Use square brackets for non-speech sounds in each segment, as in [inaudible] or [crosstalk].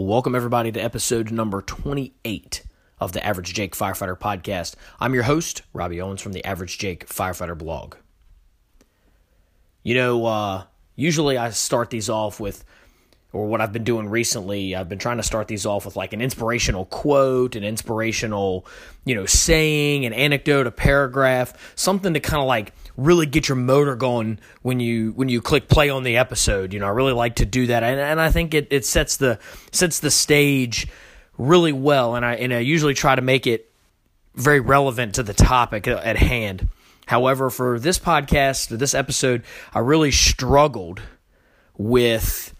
Welcome, everybody, to episode number 28 of the Average Jake Firefighter Podcast. I'm your host, Robbie Owens from the Average Jake Firefighter blog. You know, uh, usually I start these off with, or what I've been doing recently, I've been trying to start these off with like an inspirational quote, an inspirational, you know, saying, an anecdote, a paragraph, something to kind of like really get your motor going when you when you click play on the episode. You know, I really like to do that, and, and I think it, it sets the sets the stage really well. And I and I usually try to make it very relevant to the topic at hand. However, for this podcast, this episode, I really struggled with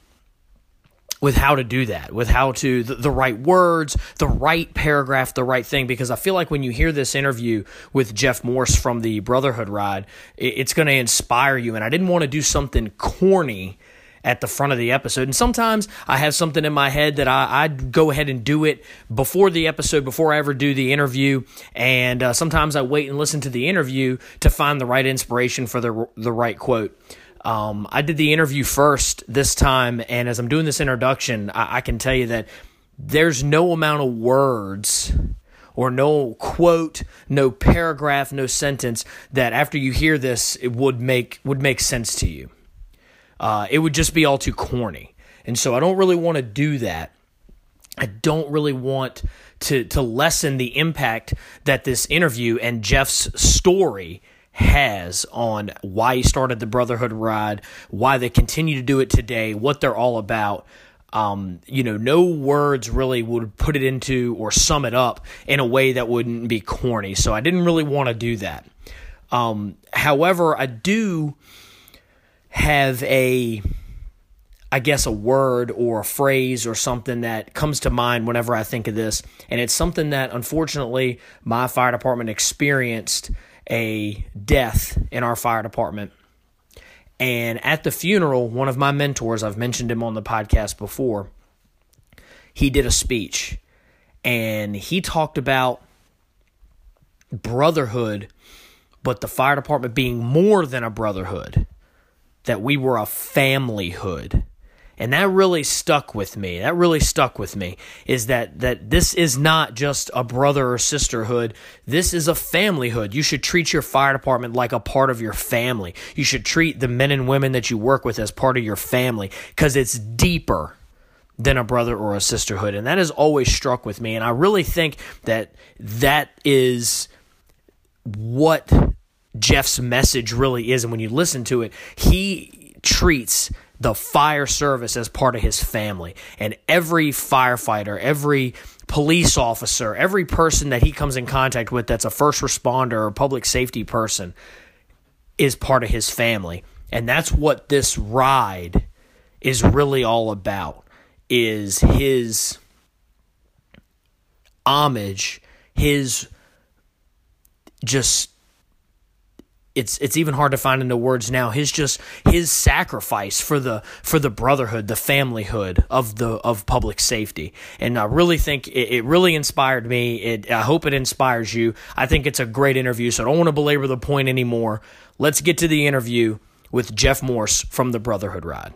with how to do that, with how to the, the, right words, the right paragraph, the right thing. Because I feel like when you hear this interview with Jeff Morse from the Brotherhood Ride, it, it's going to inspire you. And I didn't want to do something corny at the front of the episode. And sometimes I have something in my head that I, I'd go ahead and do it before the episode, before I ever do the interview. And uh, sometimes I wait and listen to the interview to find the right inspiration for the the right quote. Um, I did the interview first this time, and as I'm doing this introduction, I, I can tell you that there's no amount of words or no quote, no paragraph, no sentence that after you hear this it would make would make sense to you. Uh, it would just be all too corny, and so I don't really want to do that. I don't really want to to lessen the impact that this interview and Jeff's story has on why he started the Brotherhood Ride, why they continue to do it today, what they're all about. Um, you know, no words really would put it into or sum it up in a way that wouldn't be corny. So I didn't really want to do that. Um, however, I do have a, I guess, a word or a phrase or something that comes to mind whenever I think of this. And it's something that unfortunately my fire department experienced a death in our fire department. And at the funeral, one of my mentors, I've mentioned him on the podcast before, he did a speech and he talked about brotherhood, but the fire department being more than a brotherhood, that we were a familyhood. And that really stuck with me. That really stuck with me is that that this is not just a brother or sisterhood. This is a familyhood. You should treat your fire department like a part of your family. You should treat the men and women that you work with as part of your family cuz it's deeper than a brother or a sisterhood. And that has always struck with me and I really think that that is what Jeff's message really is and when you listen to it, he treats the fire service as part of his family. And every firefighter, every police officer, every person that he comes in contact with that's a first responder or public safety person is part of his family. And that's what this ride is really all about is his homage, his just it's it's even hard to find into words now. His just his sacrifice for the for the brotherhood the familyhood of the of public safety. And i really think it, it really inspired me. It i hope it inspires you. I think it's a great interview so i don't want to belabor the point anymore. Let's get to the interview with jeff morse from the brotherhood ride.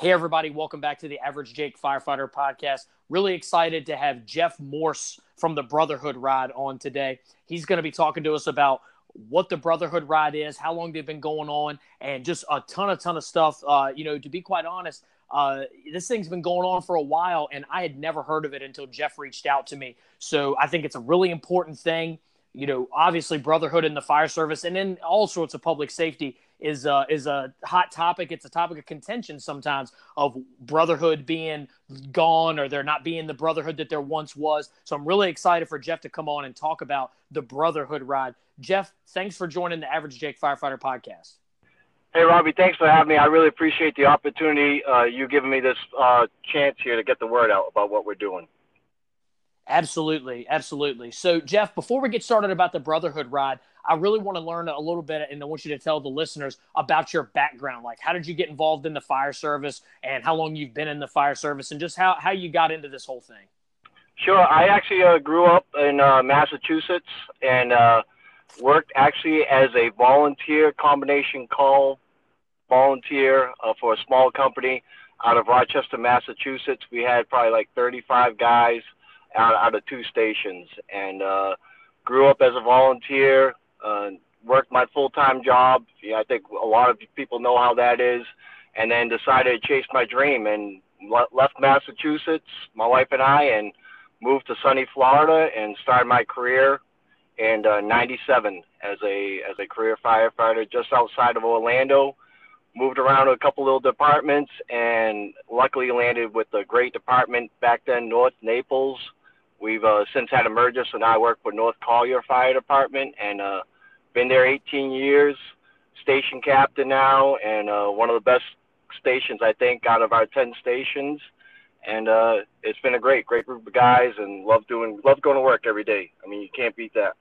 Hey, everybody, welcome back to the Average Jake Firefighter podcast. Really excited to have Jeff Morse from the Brotherhood Ride on today. He's going to be talking to us about what the Brotherhood ride is, how long they've been going on, and just a ton, a ton of stuff. Uh, you know, to be quite honest, uh, this thing's been going on for a while, and I had never heard of it until Jeff reached out to me. So I think it's a really important thing. You know, obviously, brotherhood in the fire service, and then all sorts of public safety is uh, is a hot topic. It's a topic of contention sometimes of brotherhood being gone or there not being the brotherhood that there once was. So I'm really excited for Jeff to come on and talk about the brotherhood ride. Jeff, thanks for joining the Average Jake Firefighter podcast. Hey, Robbie, thanks for having me. I really appreciate the opportunity uh, you giving me this uh, chance here to get the word out about what we're doing. Absolutely, absolutely. So, Jeff, before we get started about the Brotherhood ride, I really want to learn a little bit, and I want you to tell the listeners about your background. Like, how did you get involved in the fire service, and how long you've been in the fire service, and just how, how you got into this whole thing? Sure. I actually uh, grew up in uh, Massachusetts and uh, worked actually as a volunteer combination call volunteer uh, for a small company. out of Rochester, Massachusetts. We had probably like 35 guys out, out of two stations, and uh, grew up as a volunteer. Uh, worked my full-time job. Yeah, I think a lot of people know how that is, and then decided to chase my dream and le- left Massachusetts, my wife and I, and moved to sunny Florida and started my career in uh, 97 as a as a career firefighter just outside of Orlando. Moved around to a couple little departments and luckily landed with a great department back then, North Naples. We've uh, since had a merger, so now I work for North Collier Fire Department and uh, been there 18 years. Station captain now, and uh, one of the best stations I think out of our 10 stations. And uh, it's been a great, great group of guys, and love doing, love going to work every day. I mean, you can't beat that.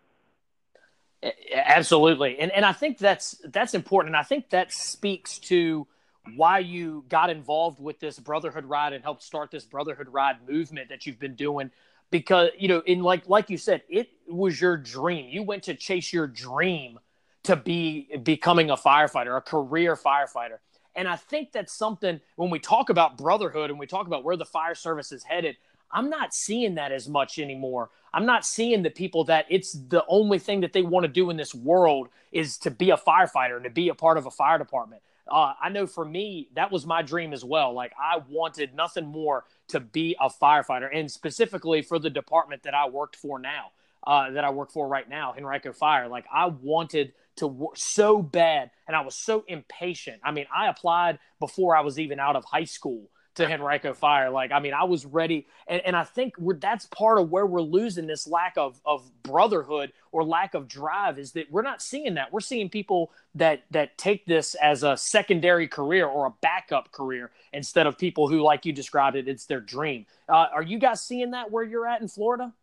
Absolutely, and and I think that's that's important. And I think that speaks to why you got involved with this brotherhood ride and helped start this brotherhood ride movement that you've been doing. Because you know, in like like you said, it was your dream. You went to chase your dream to be becoming a firefighter, a career firefighter. And I think that's something when we talk about brotherhood and we talk about where the fire service is headed, I'm not seeing that as much anymore. I'm not seeing the people that it's the only thing that they want to do in this world is to be a firefighter and to be a part of a fire department. Uh, I know for me, that was my dream as well. Like I wanted nothing more to be a firefighter, and specifically for the department that I worked for now, uh, that I work for right now, Henrico Fire. Like I wanted to work so bad, and I was so impatient. I mean, I applied before I was even out of high school to Henrico Fire. Like, I mean, I was ready, and, and I think we're, that's part of where we're losing this lack of of brotherhood or lack of drive is that we're not seeing that. We're seeing people that that take this as a secondary career or a backup career instead of people who, like you described it, it's their dream. Uh, are you guys seeing that where you're at in Florida?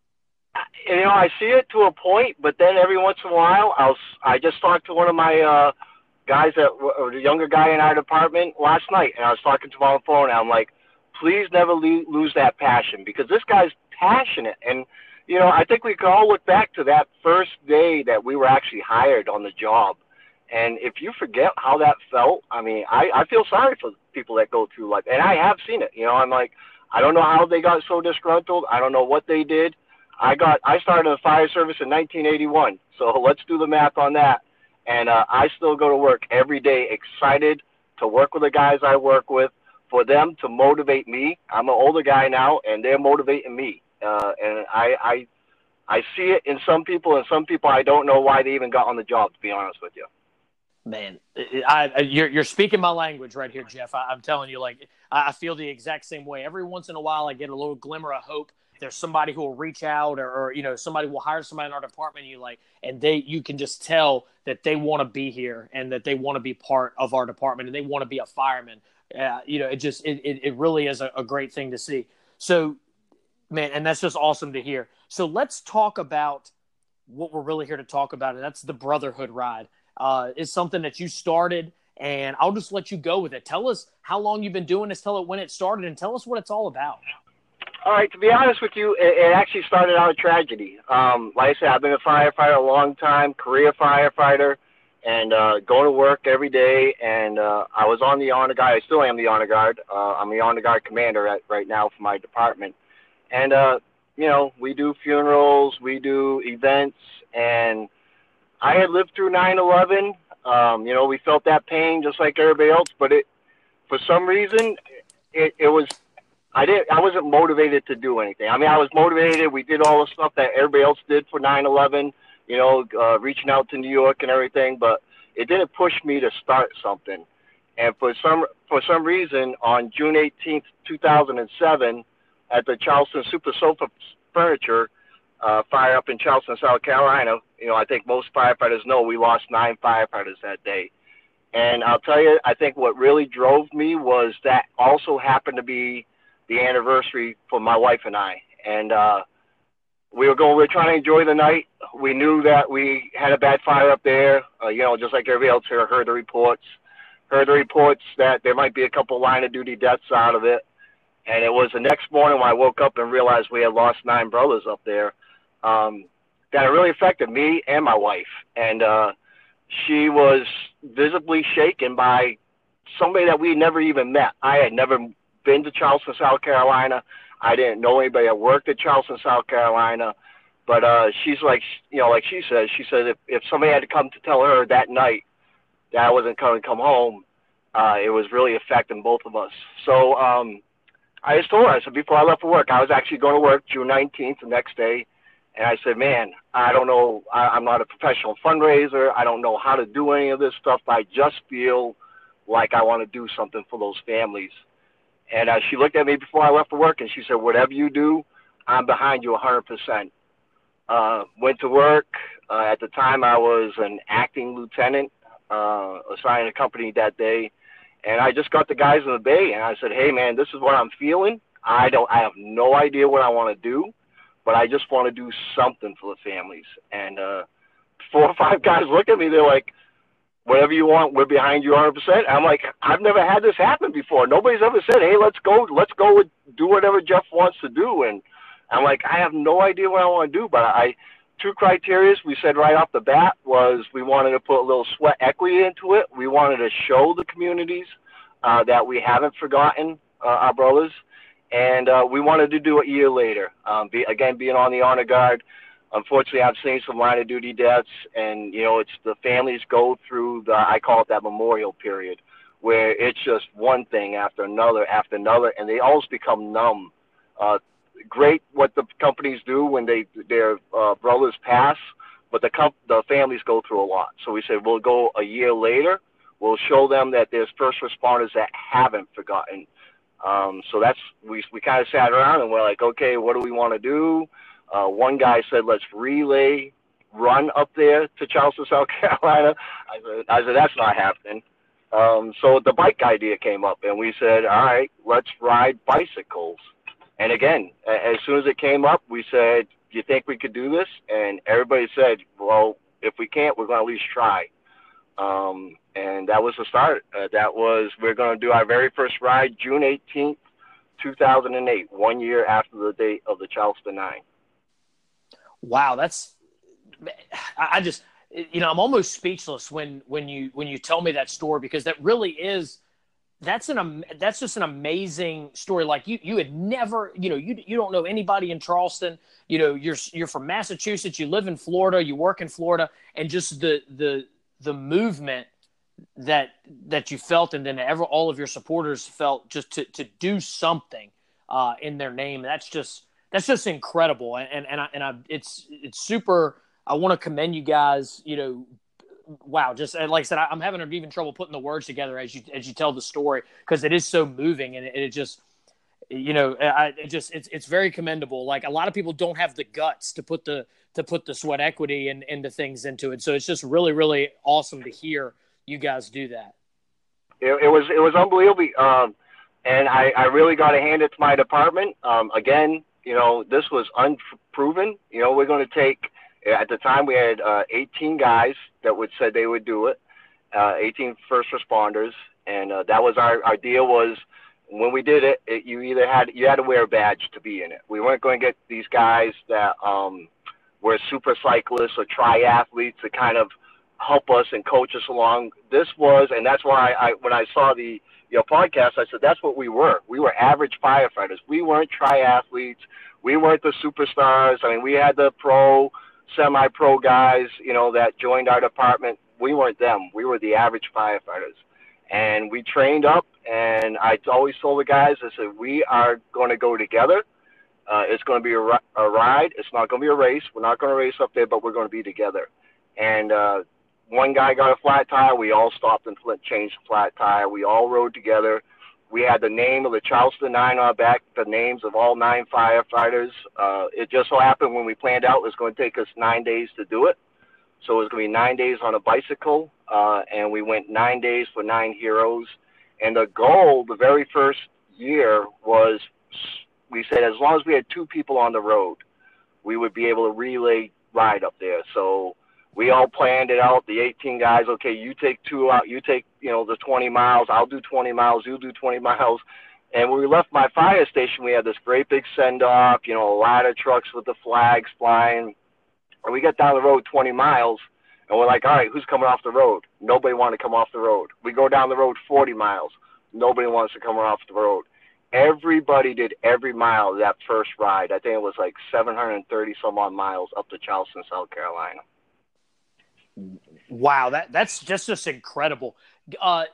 You know, I see it to a point, but then every once in a while, I'll I just talked to one of my. uh guys that were the younger guy in our department last night, and I was talking to him on the phone. And I'm like, please never le- lose that passion because this guy's passionate. And you know, I think we can all look back to that first day that we were actually hired on the job. And if you forget how that felt, I mean, I, I feel sorry for people that go through life. And I have seen it. You know, I'm like, I don't know how they got so disgruntled. I don't know what they did. I got I started the fire service in 1981. So [laughs] let's do the math on that and uh, I still go to work every day excited to work with the guys I work with, for them to motivate me. I'm an older guy now, and they're motivating me. Uh, and I, I, I see it in some people, and some people I don't know why they even got on the job. To be honest with you. Man, I, you're you're speaking my language right here, Jeff. I, am telling you, like I feel the exact same way. Every once in a while, I get a little glimmer of hope there's somebody who will reach out or, or, you know somebody will hire somebody in our department you like and they you can just tell that they want to be here and that they want to be part of our department and they want to be a fireman. Uh, you know it just it, it, it really is a, a great thing to see. So man and that's just awesome to hear. So let's talk about what we're really here to talk about and that's the brotherhood ride. Uh, is something that you started and i'll just let you go with it. Tell us how long you've been doing this tell it when it started and tell us what it's all about all right, to be honest with you, it, it actually started out a tragedy. Um, like I said, I've been a firefighter a long time, career firefighter, and uh, going to work every day. And uh, I was on the honor guard. I still am the honor guard. Uh, I'm the honor guard commander at, right now for my department. And uh, you know, we do funerals, we do events, and I had lived through 9/11. Um, you know, we felt that pain just like everybody else, but it, for some reason, it, it was I didn't. I wasn't motivated to do anything. I mean, I was motivated. We did all the stuff that everybody else did for 9/11. You know, uh, reaching out to New York and everything, but it didn't push me to start something. And for some for some reason, on June 18th, 2007, at the Charleston Super Sofa Furniture uh, fire up in Charleston, South Carolina, you know, I think most firefighters know we lost nine firefighters that day. And I'll tell you, I think what really drove me was that also happened to be the anniversary for my wife and I. And uh, we were going, we were trying to enjoy the night. We knew that we had a bad fire up there, uh, you know, just like everybody else here, heard the reports, heard the reports that there might be a couple line of duty deaths out of it. And it was the next morning when I woke up and realized we had lost nine brothers up there. Um, that it really affected me and my wife. And uh, she was visibly shaken by somebody that we never even met. I had never been to Charleston, South Carolina. I didn't know anybody that worked at Charleston, South Carolina. But uh, she's like, you know, like she says, she said if, if somebody had to come to tell her that night that I wasn't going to come home, uh, it was really affecting both of us. So um, I just told her, I said, before I left for work, I was actually going to work June 19th, the next day. And I said, man, I don't know. I, I'm not a professional fundraiser. I don't know how to do any of this stuff. I just feel like I want to do something for those families. And uh, she looked at me before I left for work and she said, whatever you do, I'm behind you 100%. Uh, went to work. Uh, at the time, I was an acting lieutenant uh, assigned a company that day. And I just got the guys in the bay and I said, hey, man, this is what I'm feeling. I don't, I have no idea what I want to do, but I just want to do something for the families. And uh, four or five guys looked at me. They're like, whatever you want, we're behind you 100%. I'm like, I've never had this happen before. Nobody's ever said, hey, let's go, let's go and do whatever Jeff wants to do. And I'm like, I have no idea what I want to do, but I, two criterias we said right off the bat was we wanted to put a little sweat equity into it. We wanted to show the communities uh, that we haven't forgotten uh, our brothers, and uh, we wanted to do it a year later. Um, be, again, being on the honor guard, unfortunately, I've seen some line of duty deaths, and you know, it's the families go through the I call it that memorial period, where it's just one thing after another after another, and they almost become numb. Uh, great what the companies do when they their uh, brothers pass, but the comp- the families go through a lot. So we said we'll go a year later. We'll show them that there's first responders that haven't forgotten. Um, so that's we we kind of sat around and we're like, okay, what do we want to do? Uh, one guy said, let's relay run up there to Charleston, [laughs] South Carolina. I said, I said that's not happening. Um, so the bike idea came up, and we said, all right, let's ride bicycles. And again, as soon as it came up, we said, do you think we could do this? And everybody said, well, if we can't, we're going to at least try. Um, and that was the start. Uh, that was, we're going to do our very first ride June 18th, 2008, one year after the date of the Charleston Nine wow, that's I just you know I'm almost speechless when when you when you tell me that story because that really is that's an that's just an amazing story. Like you you had never you know you you don't know anybody in Charleston. You know you're you're from Massachusetts you live in Florida you work in Florida and just the the the movement that that you felt and then ever all of your supporters felt just to to do something uh, in their name. That's just that's just incredible. And and and, I, and I, it's it's super. I want to commend you guys. You know, wow, just like I said, I, am having even trouble putting the words together as you as you tell the story because it is so moving and it, it just you know I, it just it's it's very commendable like a lot of people don't have the guts to put the to put the sweat equity and into things into it so it's just really really awesome to hear you guys do that it, it was it was unbelievable um, and I, I really got to hand it to my department um, again you know, this was unproven. You know, we're going to take, at the time we had uh, 18 guys that would said they would do it, uh, 18 first responders. And uh, that was our, our deal was when we did it, it, you either had, you had to wear a badge to be in it. We weren't going to get these guys that um, were super cyclists or triathletes to kind of help us and coach us along. This was, and that's why I, when I saw the, your podcast, I said that's what we were. We were average firefighters. We weren't triathletes. We weren't the superstars. I mean, we had the pro, semi-pro guys, you know, that joined our department. We weren't them. We were the average firefighters, and we trained up. And I always told the guys, I said, we are going to go together. Uh, it's going to be a, a ride. It's not going to be a race. We're not going to race up there, but we're going to be together. And uh, one guy got a flat tire. We all stopped and changed the flat tire. We all rode together. We had the name of the Charleston Nine on our back, the names of all nine firefighters. Uh, it just so happened when we planned out it was going to take us nine days to do it. So it was going to be nine days on a bicycle, uh, and we went nine days for nine heroes. And the goal, the very first year, was we said as long as we had two people on the road, we would be able to relay ride up there. So we all planned it out. The 18 guys, okay, you take two out, you take, you know, the 20 miles. I'll do 20 miles. You do 20 miles. And when we left my fire station, we had this great big send off, you know, a lot of trucks with the flags flying. And we got down the road 20 miles, and we're like, all right, who's coming off the road? Nobody wanted to come off the road. We go down the road 40 miles. Nobody wants to come off the road. everybody did every mile of that first ride. I think it was like 730 some odd miles up to Charleston, South Carolina. Wow, that that's just just incredible. Uh,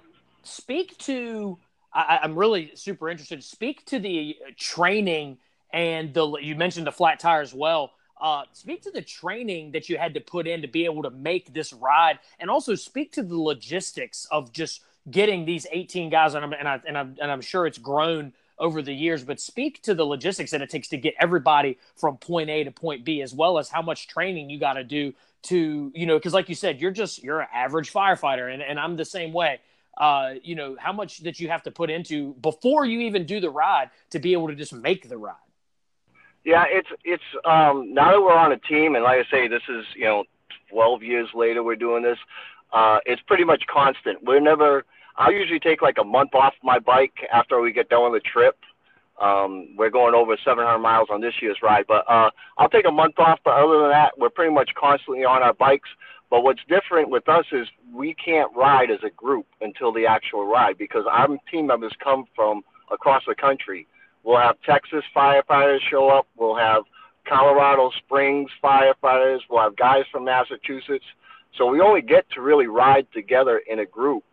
speak to I, am really super interested. Speak to the training and the you mentioned the flat tire as well. Uh, speak to the training that you had to put in to be able to make this ride, and also speak to the logistics of just getting these 18 guys. And I'm and, I, and I'm and I'm sure it's grown over the years, but speak to the logistics that it takes to get everybody from point A to point B, as well as how much training you got to do to, you know, because like you said, you're just you're an average firefighter, and, and I'm the same way. Uh, you know, how much that you have to put into before you even do the ride to be able to just make the ride. Yeah, it's it's um, now that we're on a team, and like I say, this is you know, 12 years later we're doing this. Uh, it's pretty much constant. We're never I usually take like a month off my bike after we get done with the trip. Um, we're going over 700 miles on this year's ride, but uh, I'll take a month off. But other than that, we're pretty much constantly on our bikes. But what's different with us is we can't ride as a group until the actual ride because our team members come from across the country. We'll have Texas firefighters show up. We'll have Colorado Springs firefighters. We'll have guys from Massachusetts. So we only get to really ride together in a group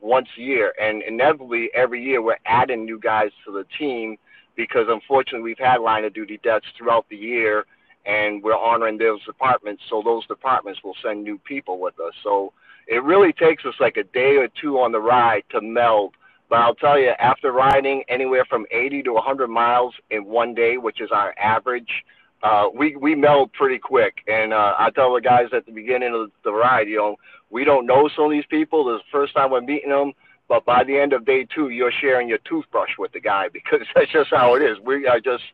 once a year. And inevitably, every year we're adding new guys to the team because unfortunately we've had line of duty deaths throughout the year and we're honoring those departments. So those departments will send new people with us. So it really takes us like a day or two on the ride to meld. But I'll tell you, after riding anywhere from 80 to 100 miles in one day, which is our average, uh, we we meld pretty quick. And uh, I tell the guys at the beginning of the ride, you know, we don't know some of these people. This is the first time we're meeting them. But by the end of day two, you're sharing your toothbrush with the guy because [laughs] that's just how it is. We are just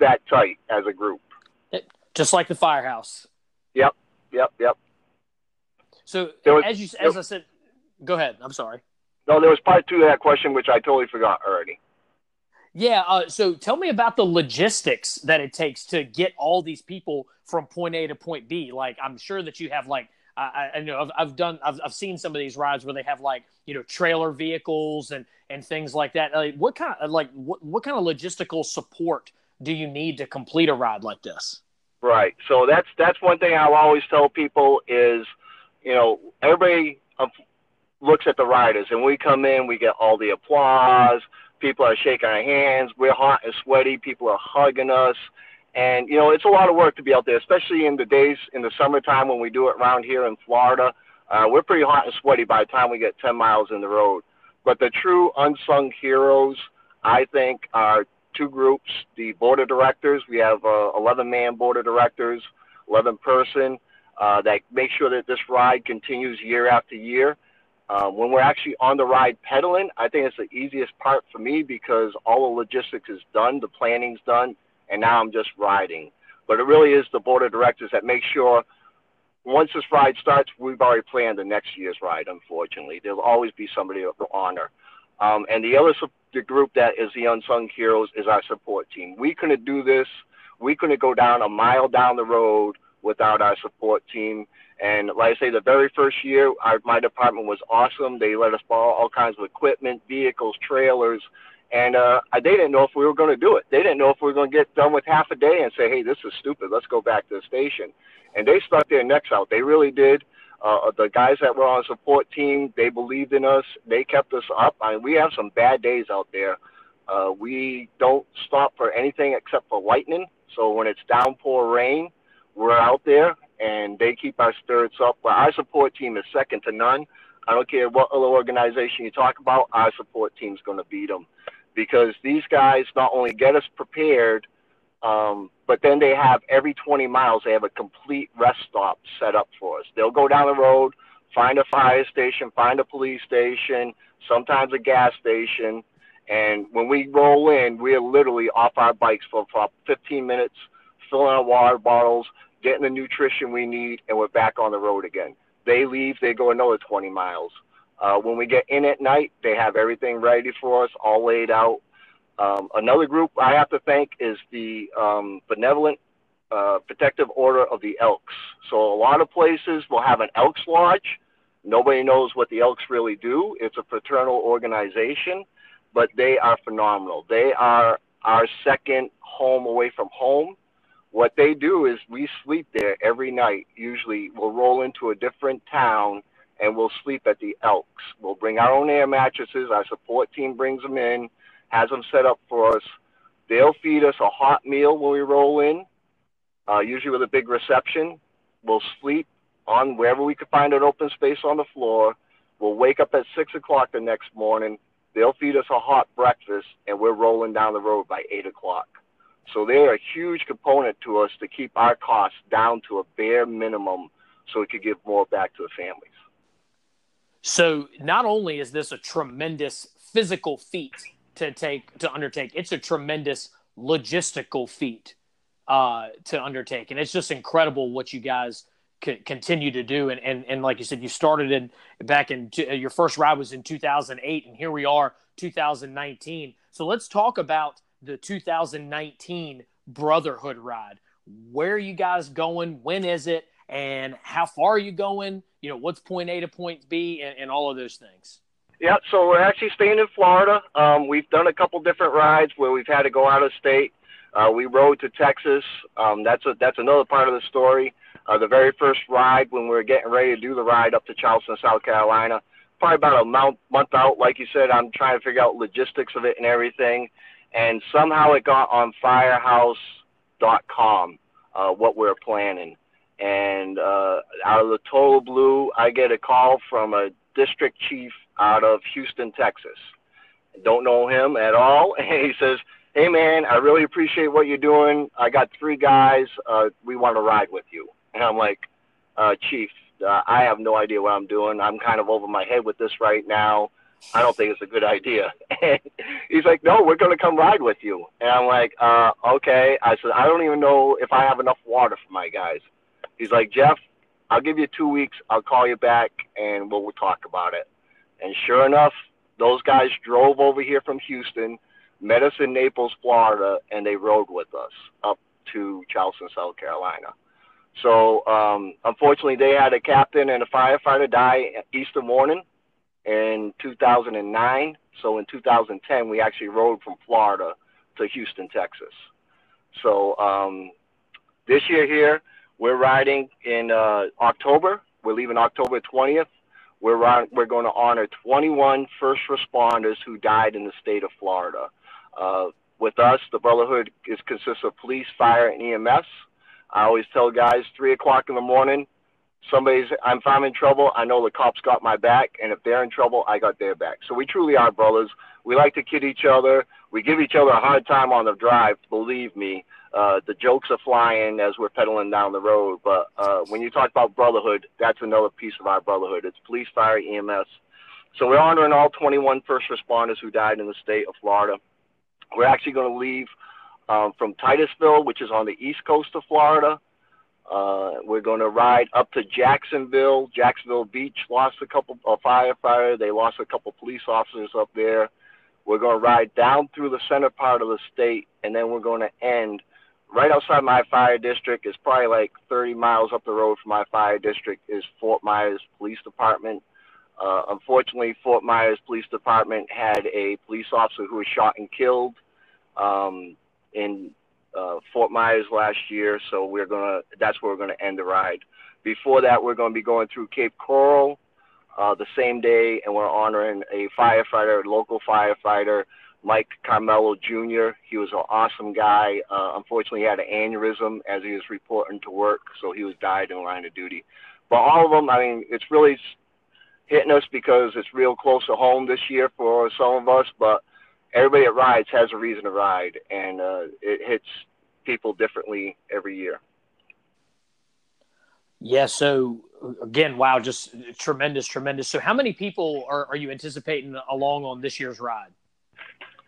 that tight as a group. Just like the firehouse. Yep, yep, yep. So was, as you as I said, go ahead. I'm sorry. No, there was part two of that question which I totally forgot already. Yeah. Uh, so tell me about the logistics that it takes to get all these people from point A to point B. Like, I'm sure that you have like I, I know I've, I've done I've, I've seen some of these rides where they have like you know trailer vehicles and and things like that. Like, what kind of like what what kind of logistical support do you need to complete a ride like this? Right. So that's that's one thing I'll always tell people is, you know, everybody um, looks at the riders, and we come in, we get all the applause. People are shaking our hands. We're hot and sweaty. People are hugging us. And, you know, it's a lot of work to be out there, especially in the days in the summertime when we do it around here in Florida. Uh, we're pretty hot and sweaty by the time we get 10 miles in the road. But the true unsung heroes, I think, are two groups the board of directors. We have uh, 11 man board of directors, 11 person uh, that make sure that this ride continues year after year. Uh, when we're actually on the ride pedaling, I think it's the easiest part for me because all the logistics is done, the planning's done, and now I'm just riding. But it really is the board of directors that make sure once this ride starts, we've already planned the next year's ride. Unfortunately, there'll always be somebody to honor. Um, and the other the group that is the unsung heroes is our support team. We couldn't do this. We couldn't go down a mile down the road without our support team. And like I say, the very first year, our, my department was awesome. They let us borrow all kinds of equipment, vehicles, trailers, and uh, they didn't know if we were going to do it. They didn't know if we were going to get done with half a day and say, "Hey, this is stupid. Let's go back to the station." And they stuck their necks out. They really did. Uh, the guys that were on support team, they believed in us. They kept us up. I mean, we have some bad days out there. Uh, we don't stop for anything except for lightning. So when it's downpour rain, we're out there and they keep our spirits up. But our support team is second to none. I don't care what other organization you talk about, our support team's going to beat them because these guys not only get us prepared, um, but then they have every 20 miles, they have a complete rest stop set up for us. They'll go down the road, find a fire station, find a police station, sometimes a gas station. And when we roll in, we're literally off our bikes for, for 15 minutes, filling our water bottles, getting the nutrition we need, and we're back on the road again. They leave, they go another 20 miles. Uh, when we get in at night, they have everything ready for us, all laid out. Um, another group I have to thank is the um, Benevolent uh, Protective Order of the Elks. So a lot of places will have an Elks Lodge. Nobody knows what the Elks really do. It's a fraternal organization. but they are phenomenal. They are our second home away from home. What they do is we sleep there every night. Usually, we'll roll into a different town and we'll sleep at the Elks. We'll bring our own air mattresses. Our support team brings them in, has them set up for us. They'll feed us a hot meal when we roll in, uh, usually with a big reception. We'll sleep on wherever we could find an open space on the floor. We'll wake up at six o'clock the next morning. They'll feed us a hot breakfast, and we're rolling down the road by eight o'clock. So they're a huge component to us to keep our costs down to a bare minimum so we could give more back to the families. So not only is this a tremendous physical feat to take to undertake, it's a tremendous logistical feat uh, to undertake, and it's just incredible what you guys c- continue to do. And, and and like you said, you started in back in t- your first ride was in 2008, and here we are 2019. So let's talk about the 2019 Brotherhood ride. Where are you guys going? When is it? And how far are you going? you know, what's point A to point B and, and all of those things? Yeah, so we're actually staying in Florida. Um, we've done a couple different rides where we've had to go out of state. Uh, we rode to Texas. Um, that's a, that's another part of the story. Uh, the very first ride when we were getting ready to do the ride up to Charleston, South Carolina, probably about a month month out. Like you said, I'm trying to figure out logistics of it and everything. And somehow it got on Firehouse.com uh, what we're planning and uh, out of the total blue, I get a call from a district chief out of Houston, Texas. Don't know him at all. [laughs] And he says, Hey, man, I really appreciate what you're doing. I got three guys. Uh, we want to ride with you. And I'm like, uh, Chief, uh, I have no idea what I'm doing. I'm kind of over my head with this right now. I don't think it's a good idea. [laughs] And he's like, No, we're going to come ride with you. And I'm like, uh, Okay. I said, I don't even know if I have enough water for my guys. He's like, Jeff, I'll give you two weeks. I'll call you back and we'll, we'll talk about it. And sure enough, those guys drove over here from Houston, met us in Naples, Florida, and they rode with us up to Charleston, South Carolina. So um, unfortunately, they had a captain and a firefighter die Easter morning in 2009. So in 2010, we actually rode from Florida to Houston, Texas. So um, this year here, we're riding in uh, October. We're leaving October 20th. We're, we're going to honor 21 first responders who died in the state of Florida. Uh, with us, the Brotherhood is, consists of police, fire, and EMS. I always tell guys, 3 o'clock in the morning, somebody's, if I'm in trouble, I know the cops got my back, and if they're in trouble, I got their back. So we truly are brothers. We like to kid each other. We give each other a hard time on the drive, believe me uh, the jokes are flying as we're pedaling down the road. But uh, when you talk about brotherhood, that's another piece of our brotherhood. It's police, fire, EMS. So we're honoring all 21 first responders who died in the state of Florida. We're actually going to leave um, from Titusville, which is on the east coast of Florida. Uh, we're going to ride up to Jacksonville. Jacksonville Beach lost a couple a firefighter. They lost a couple police officers up there. We're going to ride down through the center part of the state, and then we're going to end right outside my fire district is probably like 30 miles up the road from my fire district is Fort Myers Police Department. Uh, unfortunately, Fort Myers Police Department had a police officer who was shot and killed um, in uh, Fort Myers last year. So we're gonna that's where we're gonna end the ride. Before that, we're gonna be going through Cape Coral uh, the same day, and we're honoring a firefighter, local firefighter Mike Carmelo Jr. He was an awesome guy. Uh, unfortunately, he had an aneurysm as he was reporting to work, so he was died in the line of duty. But all of them, I mean, it's really hitting us because it's real close to home this year for some of us. But everybody that rides has a reason to ride, and uh, it hits people differently every year. Yeah. So again, wow, just tremendous, tremendous. So, how many people are, are you anticipating along on this year's ride?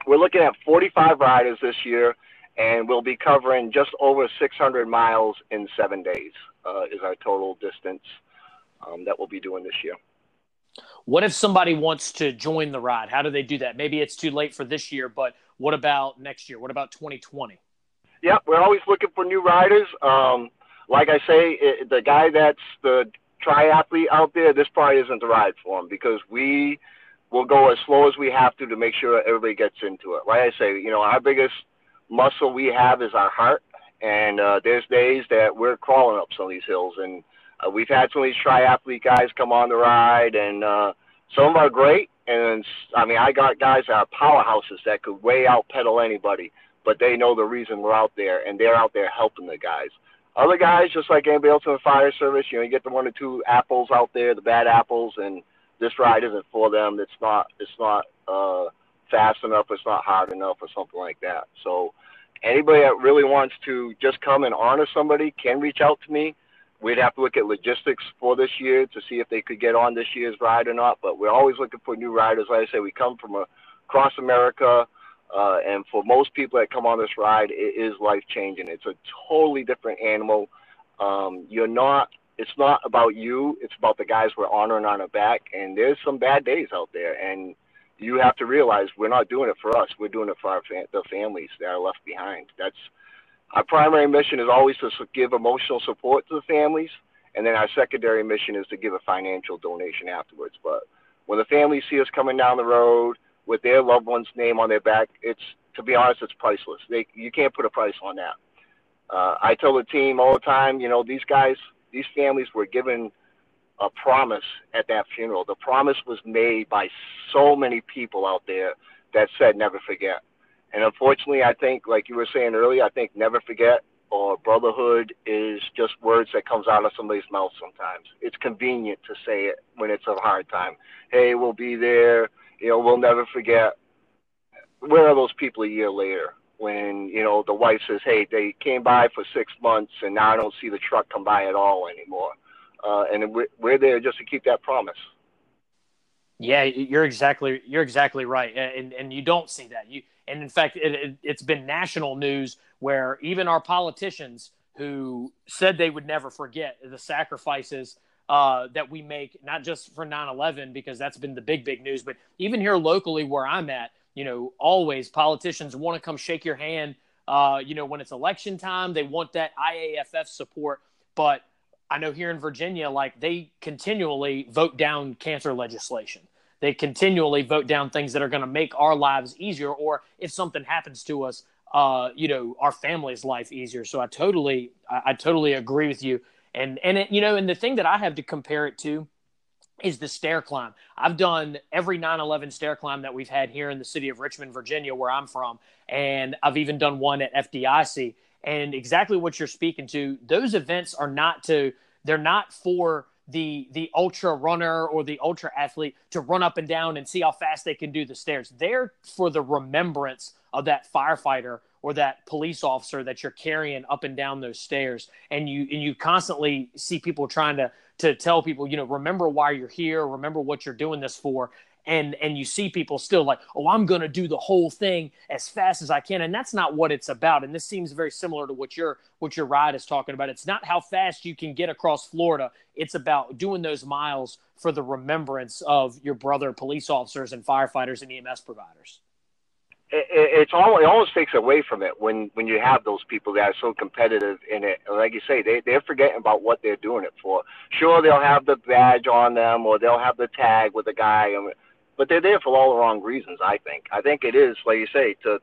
We're looking at 45 riders this year, and we'll be covering just over 600 miles in seven days. Uh, is our total distance um, that we'll be doing this year. What if somebody wants to join the ride? How do they do that? Maybe it's too late for this year, but what about next year? What about 2020? Yeah, we're always looking for new riders. Um, like I say, it, the guy that's the triathlete out there, this probably isn't the ride for him because we we'll go as slow as we have to to make sure everybody gets into it. Like I say, you know, our biggest muscle we have is our heart, and uh, there's days that we're crawling up some of these hills, and uh, we've had some of these triathlete guys come on the ride, and uh, some of them are great, and I mean, I got guys that are powerhouses that could way out pedal anybody, but they know the reason we're out there, and they're out there helping the guys. Other guys, just like anybody else in the fire service, you know, you get the one or two apples out there, the bad apples, and this ride isn't for them. It's not. It's not uh, fast enough. It's not hard enough, or something like that. So, anybody that really wants to just come and honor somebody can reach out to me. We'd have to look at logistics for this year to see if they could get on this year's ride or not. But we're always looking for new riders. Like I say, we come from across America, uh, and for most people that come on this ride, it is life changing. It's a totally different animal. Um, you're not it's not about you. It's about the guys we're honoring on our back. And there's some bad days out there, and you have to realize we're not doing it for us. We're doing it for our fam- the families that are left behind. That's our primary mission is always to give emotional support to the families, and then our secondary mission is to give a financial donation afterwards. But when the families see us coming down the road with their loved one's name on their back, it's to be honest, it's priceless. They, you can't put a price on that. Uh, I tell the team all the time, you know, these guys, these families were given a promise at that funeral. The promise was made by so many people out there that said never forget. And unfortunately, I think, like you were saying earlier, I think never forget or brotherhood is just words that comes out of somebody's mouth sometimes. It's convenient to say it when it's a hard time. Hey, we'll be there. You know, we'll never forget. Where are those people a year later? When you know the wife says, "Hey, they came by for six months, and now I don't see the truck come by at all anymore," uh, and we're, we're there just to keep that promise. Yeah, you're exactly you're exactly right, and and you don't see that. You and in fact, it, it, it's been national news where even our politicians who said they would never forget the sacrifices uh, that we make, not just for 9/11 because that's been the big big news, but even here locally where I'm at you know, always politicians want to come shake your hand. Uh, you know, when it's election time, they want that IAFF support. But I know here in Virginia, like they continually vote down cancer legislation. They continually vote down things that are going to make our lives easier, or if something happens to us, uh, you know, our family's life easier. So I totally, I, I totally agree with you. And and it, you know, and the thing that I have to compare it to is the stair climb. I've done every 9/11 stair climb that we've had here in the city of Richmond, Virginia, where I'm from, and I've even done one at FDIC. And exactly what you're speaking to, those events are not to they're not for the the ultra runner or the ultra athlete to run up and down and see how fast they can do the stairs. They're for the remembrance of that firefighter or that police officer that you're carrying up and down those stairs. And you and you constantly see people trying to to tell people, you know, remember why you're here, remember what you're doing this for. And and you see people still like, oh, I'm gonna do the whole thing as fast as I can. And that's not what it's about. And this seems very similar to what your what your ride is talking about. It's not how fast you can get across Florida. It's about doing those miles for the remembrance of your brother police officers and firefighters and EMS providers it, it's all it almost takes away from it when when you have those people that are so competitive in it. Like you say, they they're forgetting about what they're doing it for. Sure, they'll have the badge on them or they'll have the tag with the guy, but they're there for all the wrong reasons. I think. I think it is like you say to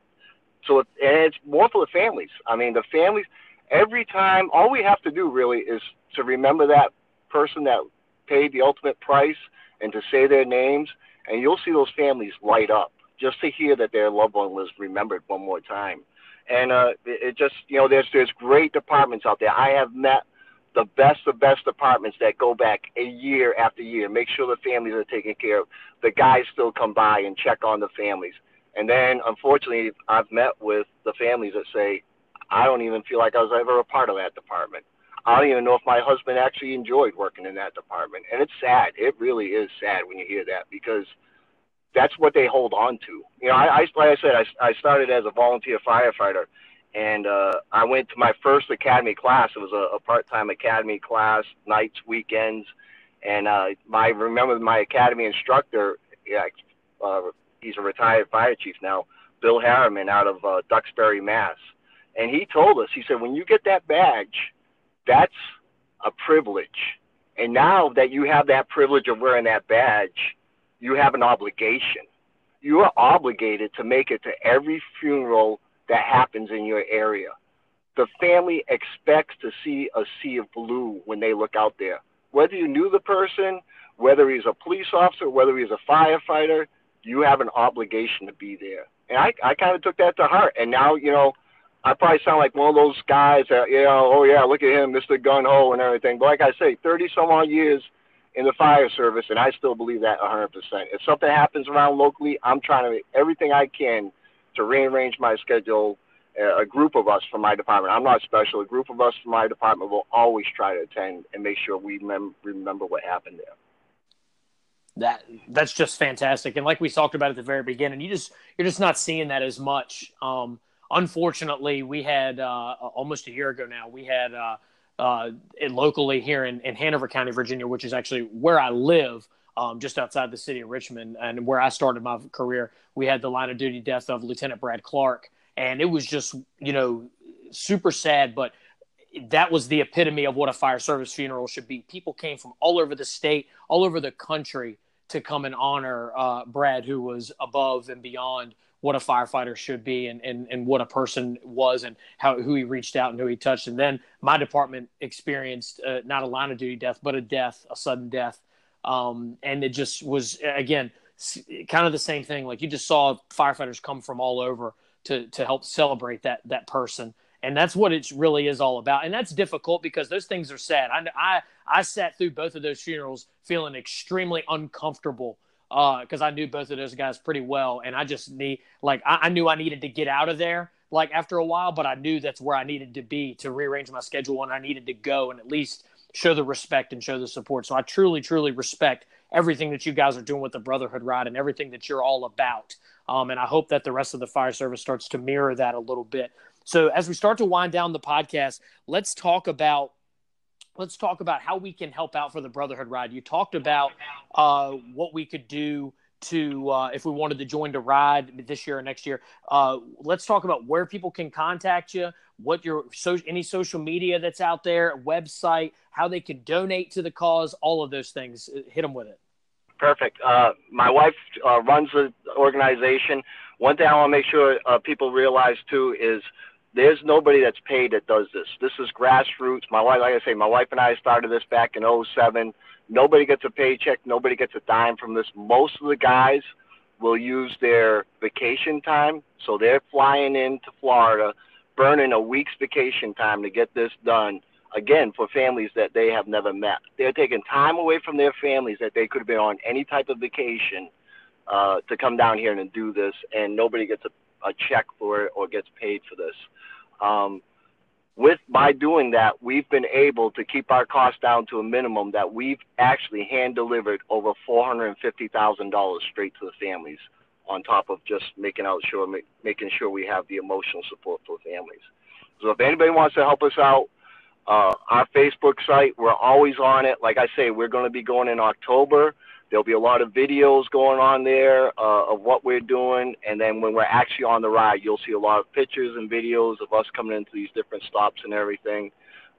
so and it's more for the families. I mean, the families. Every time, all we have to do really is to remember that person that paid the ultimate price and to say their names, and you'll see those families light up just to hear that their loved one was remembered one more time. And uh, it, just, you know, there's there's great departments out there. I have met the best of best departments that go back a year after year, make sure the families are taken care of. The guys still come by and check on the families. And then, unfortunately, I've met with the families that say, I don't even feel like I was ever a part of that department. I don't even know if my husband actually enjoyed working in that department. And it's sad. It really is sad when you hear that because – that's what they hold on to. You know, I, I like I said, I, I started as a volunteer firefighter, and uh, I went to my first academy class. It was a, a part-time academy class, nights, weekends, and uh, my remember my academy instructor. Yeah, uh, he's a retired fire chief now, Bill Harriman out of uh, Duxbury, Mass. And he told us, he said, when you get that badge, that's a privilege. And now that you have that privilege of wearing that badge, you have an obligation. You are obligated to make it to every funeral that happens in your area. The family expects to see a sea of blue when they look out there. Whether you knew the person, whether he's a police officer, whether he's a firefighter, you have an obligation to be there. And I, I kind of took that to heart. And now, you know, I probably sound like one of those guys that, you know, oh yeah, look at him, Mr. Gun Ho and everything. But like I say, 30 some odd years in the fire service, and I still believe that 100%. If something happens around locally, I'm trying to do everything I can to rearrange my schedule. A group of us from my department, I'm not special, a group of us from my department will always try to attend and make sure we mem- remember what happened there that that's just fantastic. And like we talked about at the very beginning, you just you're just not seeing that as much. Um, unfortunately, we had uh, almost a year ago now. We had uh, uh, locally here in, in Hanover County, Virginia, which is actually where I live. Um, just outside the city of Richmond, and where I started my career, we had the line of duty death of Lieutenant Brad Clark, and it was just you know super sad, but that was the epitome of what a fire service funeral should be. People came from all over the state, all over the country to come and honor uh, Brad, who was above and beyond what a firefighter should be and, and, and what a person was and how who he reached out and who he touched. And then my department experienced uh, not a line of duty death, but a death, a sudden death. Um, and it just was, again, kind of the same thing. Like you just saw firefighters come from all over to, to help celebrate that, that person and that's what it really is all about and that's difficult because those things are sad i i, I sat through both of those funerals feeling extremely uncomfortable because uh, i knew both of those guys pretty well and i just need like I, I, knew i needed to get out of there like after a while but i knew that's where i needed to be to rearrange my schedule and i needed to go and at least show the respect and show the support. So i truly truly respect everything that you guys are doing with the brotherhood ride and everything that you're all about um, and i hope that the rest of the fire service starts to mirror that a little bit. So as we start to wind down the podcast, let's talk about let's talk about how we can help out for the Brotherhood Ride. You talked about uh, what we could do to uh, if we wanted to join the ride this year or next year. Uh, let's talk about where people can contact you, what your so any social media that's out there, website, how they can donate to the cause, all of those things. Hit them with it. Perfect. Uh, my wife uh, runs the organization. One thing I want to make sure uh, people realize too is there's nobody that's paid that does this. This is grassroots. My wife, like I say, my wife and I started this back in 07. Nobody gets a paycheck. Nobody gets a dime from this. Most of the guys will use their vacation time. So they're flying into Florida, burning a week's vacation time to get this done. Again, for families that they have never met. They're taking time away from their families that they could have been on any type of vacation uh, to come down here and do this, and nobody gets a a check for it or gets paid for this. Um, with by doing that, we've been able to keep our costs down to a minimum that we've actually hand delivered over four hundred and fifty thousand dollars straight to the families, on top of just making out sure making sure we have the emotional support for families. So if anybody wants to help us out, uh, our Facebook site, we're always on it. Like I say, we're going to be going in October. There'll be a lot of videos going on there uh, of what we're doing, and then when we're actually on the ride, you'll see a lot of pictures and videos of us coming into these different stops and everything.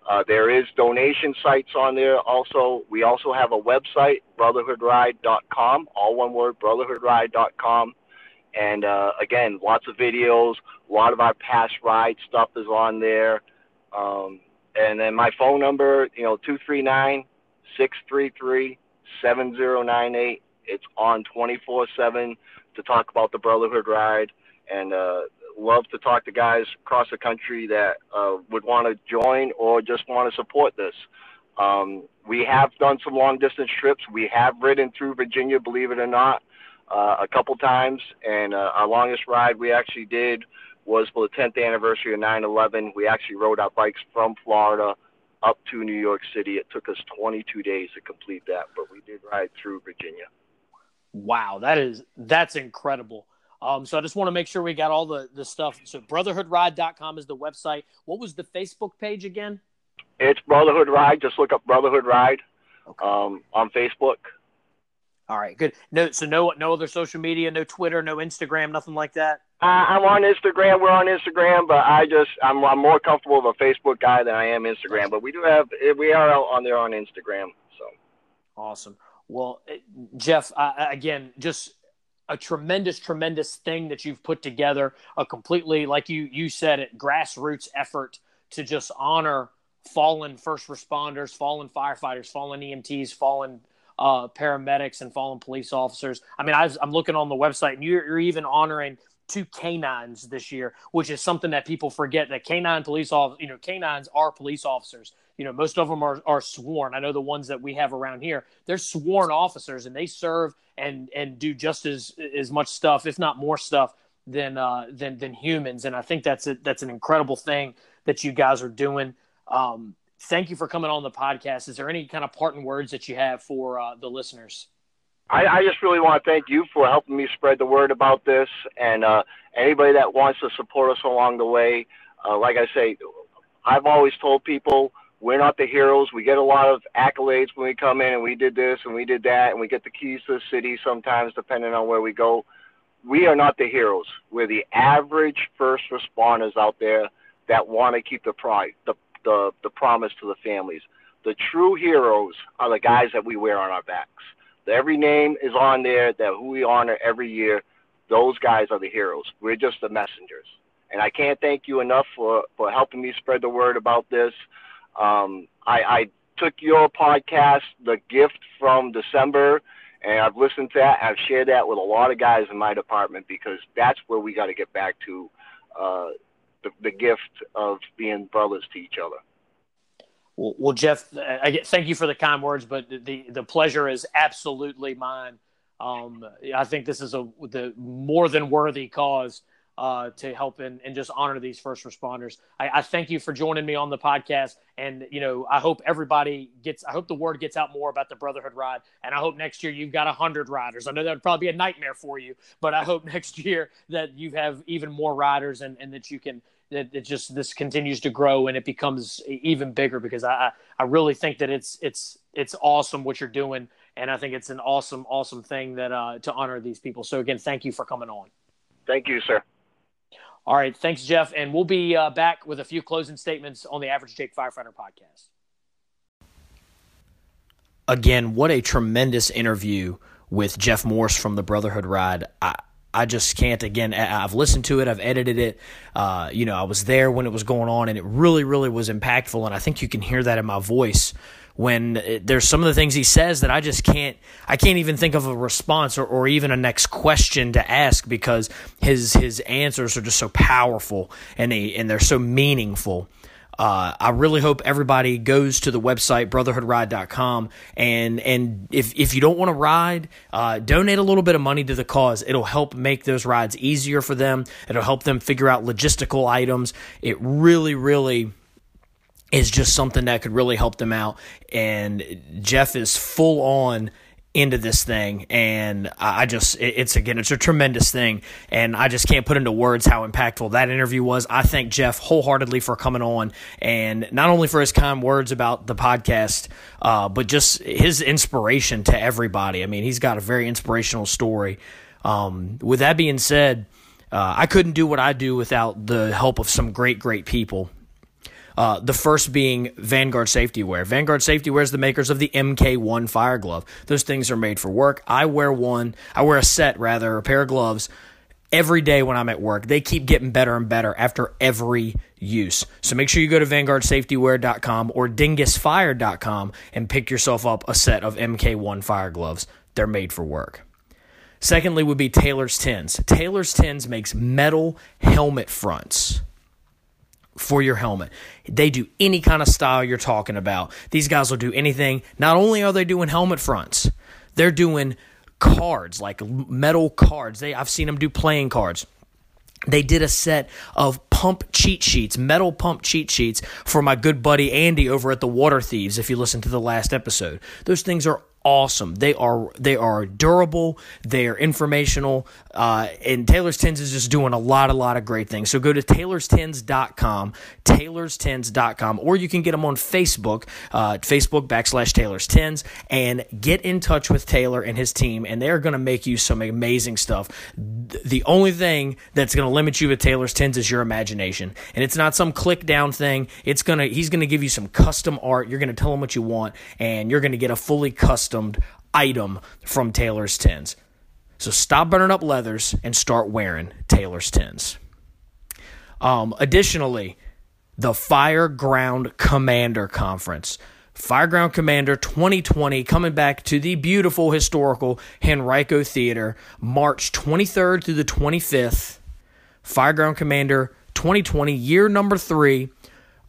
Uh, there is donation sites on there. Also, we also have a website, brotherhoodride.com, all one word, brotherhoodride.com. And uh, again, lots of videos. A lot of our past ride stuff is on there. Um, and then my phone number, you know, 239 633 7098. It's on 24 7 to talk about the Brotherhood Ride and uh, love to talk to guys across the country that uh, would want to join or just want to support this. Um, we have done some long distance trips. We have ridden through Virginia, believe it or not, uh, a couple times. And uh, our longest ride we actually did was for the 10th anniversary of 9 11. We actually rode our bikes from Florida up to New York City. It took us 22 days to complete that, but we did ride through Virginia. Wow, that is that's incredible. Um, so I just want to make sure we got all the, the stuff. So brotherhoodride.com is the website. What was the Facebook page again? It's Brotherhood Ride. Just look up Brotherhood Ride okay. um, on Facebook. All right, good. No, so no, no other social media, no Twitter, no Instagram, nothing like that. Uh, I'm on Instagram. We're on Instagram, but I just I'm I'm more comfortable with a Facebook guy than I am Instagram. But we do have we are on there on Instagram. So awesome. Well, Jeff, uh, again, just a tremendous, tremendous thing that you've put together. A completely, like you you said, it grassroots effort to just honor fallen first responders, fallen firefighters, fallen EMTs, fallen uh, paramedics, and fallen police officers. I mean, I am looking on the website, and you're, you're even honoring two canines this year, which is something that people forget that canine police officers, you know, canines are police officers. You know, most of them are, are sworn. I know the ones that we have around here, they're sworn officers and they serve and, and do just as, as much stuff, if not more stuff than, uh, than, than humans. And I think that's a, that's an incredible thing that you guys are doing. Um, thank you for coming on the podcast. Is there any kind of parting words that you have for uh, the listeners? I, I just really want to thank you for helping me spread the word about this, and uh, anybody that wants to support us along the way. Uh, like I say, I've always told people we're not the heroes. We get a lot of accolades when we come in, and we did this and we did that, and we get the keys to the city sometimes, depending on where we go. We are not the heroes. We're the average first responders out there that want to keep the pride, the, the the promise to the families. The true heroes are the guys that we wear on our backs every name is on there that who we honor every year. Those guys are the heroes. We're just the messengers. And I can't thank you enough for, for helping me spread the word about this. Um, I, I took your podcast, The Gift from December, and I've listened to that. I've shared that with a lot of guys in my department because that's where we got to get back to uh, the, the gift of being brothers to each other. Well, Jeff, I thank you for the kind words, but the the pleasure is absolutely mine. Um, I think this is a the more than worthy cause uh, to help and, and just honor these first responders. I, I, thank you for joining me on the podcast, and you know I hope everybody gets. I hope the word gets out more about the Brotherhood Ride, and I hope next year you've got hundred riders. I know that would probably be a nightmare for you, but I hope [laughs] next year that you have even more riders and, and that you can that it just this continues to grow and it becomes even bigger because I I really think that it's it's it's awesome what you're doing and I think it's an awesome awesome thing that uh, to honor these people. So again, thank you for coming on. Thank you, sir. All right, thanks, Jeff, and we'll be uh, back with a few closing statements on the Average Jake Firefighter podcast. Again, what a tremendous interview with Jeff Morse from the Brotherhood Ride. I, I just can't again. I've listened to it. I've edited it. Uh, you know, I was there when it was going on, and it really, really was impactful. And I think you can hear that in my voice when it, there's some of the things he says that I just can't. I can't even think of a response or, or even a next question to ask because his his answers are just so powerful and they and they're so meaningful. Uh, I really hope everybody goes to the website brotherhoodride.com and and if if you don't want to ride, uh, donate a little bit of money to the cause. It'll help make those rides easier for them. It'll help them figure out logistical items. It really really is just something that could really help them out. And Jeff is full on into this thing and i just it's again it's a tremendous thing and i just can't put into words how impactful that interview was. I thank jeff wholeheartedly for coming on and not only for his kind words about the podcast uh, but just his inspiration to everybody. I mean he's got a very inspirational story. Um, with that being said uh, i couldn't do what i do without the help of some great great people uh, the first being Vanguard Safety Wear. Vanguard Safety Wear is the makers of the MK1 Fire Glove. Those things are made for work. I wear one, I wear a set rather, a pair of gloves every day when I'm at work. They keep getting better and better after every use. So make sure you go to vanguardsafetywear.com or dingusfire.com and pick yourself up a set of MK1 fire gloves. They're made for work. Secondly, would be Taylor's Tins. Taylor's Tins makes metal helmet fronts for your helmet. They do any kind of style you're talking about. These guys will do anything. Not only are they doing helmet fronts, they're doing cards, like metal cards. They I've seen them do playing cards. They did a set of pump cheat sheets, metal pump cheat sheets for my good buddy Andy over at the Water Thieves if you listen to the last episode. Those things are awesome. They are they are durable. They are informational. Uh, and Taylor's Tins is just doing a lot, a lot of great things. So go to taylorstins.com, taylorstins.com, or you can get them on Facebook, uh, Facebook backslash Taylor's Tins, and get in touch with Taylor and his team, and they're going to make you some amazing stuff. The only thing that's going to limit you with Taylor's Tins is your imagination, and it's not some click down thing. It's gonna he's going to give you some custom art. You're going to tell him what you want, and you're going to get a fully custom customed item from Taylor's Tins. So stop burning up leathers and start wearing Taylor's Tins. Um, additionally, the Fireground Commander Conference. Fireground Commander 2020 coming back to the beautiful historical Henrico Theater, March 23rd through the 25th. Fireground Commander 2020, year number three.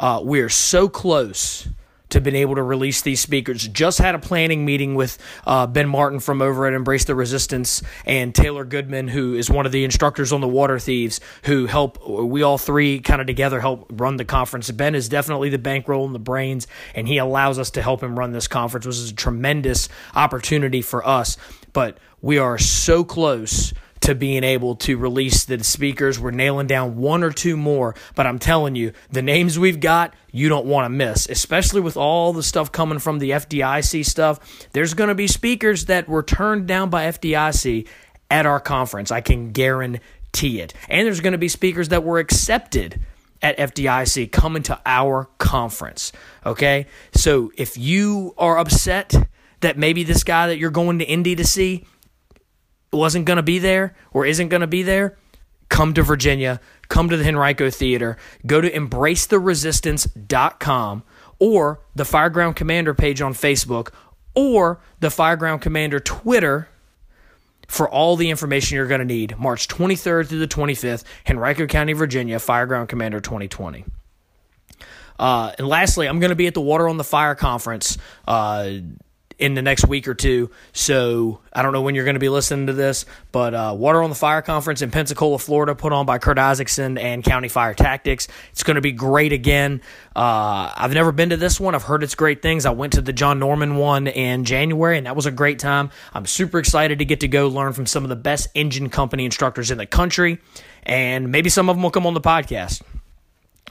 Uh, we are so close to been able to release these speakers. Just had a planning meeting with uh, Ben Martin from over at Embrace the Resistance and Taylor Goodman, who is one of the instructors on the Water Thieves, who help. We all three kind of together help run the conference. Ben is definitely the bankroll and the brains, and he allows us to help him run this conference, which is a tremendous opportunity for us. But we are so close to being able to release the speakers. We're nailing down one or two more, but I'm telling you, the names we've got, you don't want to miss, especially with all the stuff coming from the FDIC stuff. There's going to be speakers that were turned down by FDIC at our conference. I can guarantee it. And there's going to be speakers that were accepted at FDIC coming to our conference. Okay? So if you are upset that maybe this guy that you're going to Indy to see wasn't going to be there or isn't going to be there, come to Virginia, come to the Henrico Theater, go to embracetheresistance.com or the Fireground Commander page on Facebook or the Fireground Commander Twitter for all the information you're going to need. March 23rd through the 25th, Henrico County, Virginia, Fireground Commander 2020. Uh, and lastly, I'm going to be at the Water on the Fire conference. Uh, in the next week or two. So I don't know when you're going to be listening to this, but uh, Water on the Fire conference in Pensacola, Florida, put on by Kurt Isaacson and County Fire Tactics. It's going to be great again. Uh, I've never been to this one. I've heard it's great things. I went to the John Norman one in January, and that was a great time. I'm super excited to get to go learn from some of the best engine company instructors in the country, and maybe some of them will come on the podcast.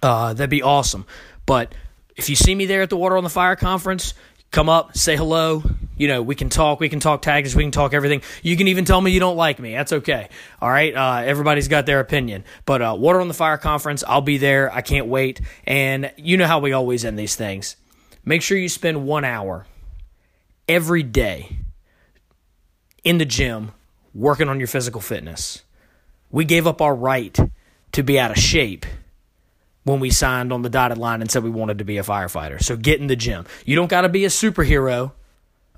Uh, that'd be awesome. But if you see me there at the Water on the Fire conference, come up, say hello. You know, we can talk. We can talk tags. We can talk everything. You can even tell me you don't like me. That's okay. All right. Uh, everybody's got their opinion. But uh, Water on the Fire conference, I'll be there. I can't wait. And you know how we always end these things. Make sure you spend one hour every day in the gym working on your physical fitness. We gave up our right to be out of shape when we signed on the dotted line and said we wanted to be a firefighter. So get in the gym. You don't got to be a superhero,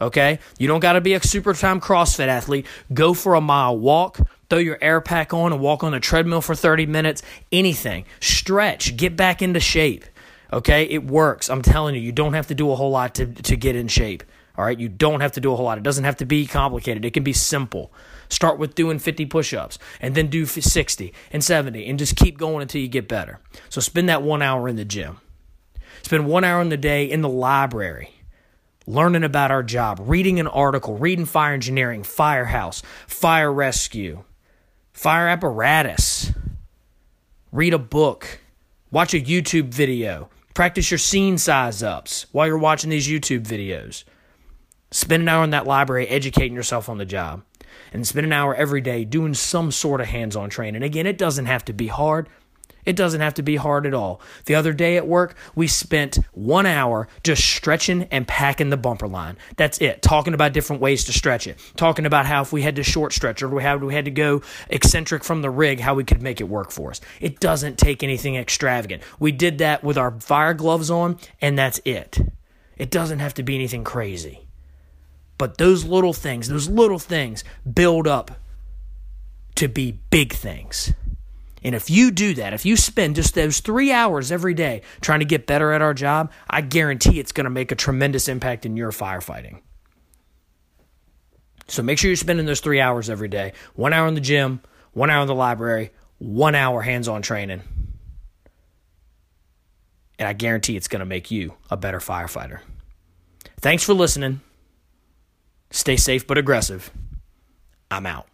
okay? You don't got to be a super time CrossFit athlete. Go for a mile walk, throw your air pack on and walk on the treadmill for 30 minutes, anything. Stretch, get back into shape. Okay? It works. I'm telling you, you don't have to do a whole lot to to get in shape. All right? You don't have to do a whole lot. It doesn't have to be complicated. It can be simple. Start with doing 50 push ups and then do 60 and 70 and just keep going until you get better. So spend that one hour in the gym. Spend one hour in the day in the library learning about our job, reading an article, reading fire engineering, firehouse, fire rescue, fire apparatus. Read a book, watch a YouTube video, practice your scene size ups while you're watching these YouTube videos. Spend an hour in that library educating yourself on the job and spend an hour every day doing some sort of hands on training. Again, it doesn't have to be hard. It doesn't have to be hard at all. The other day at work, we spent one hour just stretching and packing the bumper line. That's it. Talking about different ways to stretch it. Talking about how if we had to short stretch or how we had to go eccentric from the rig, how we could make it work for us. It doesn't take anything extravagant. We did that with our fire gloves on, and that's it. It doesn't have to be anything crazy. But those little things, those little things build up to be big things. And if you do that, if you spend just those three hours every day trying to get better at our job, I guarantee it's going to make a tremendous impact in your firefighting. So make sure you're spending those three hours every day one hour in the gym, one hour in the library, one hour hands on training. And I guarantee it's going to make you a better firefighter. Thanks for listening. Stay safe but aggressive. I'm out.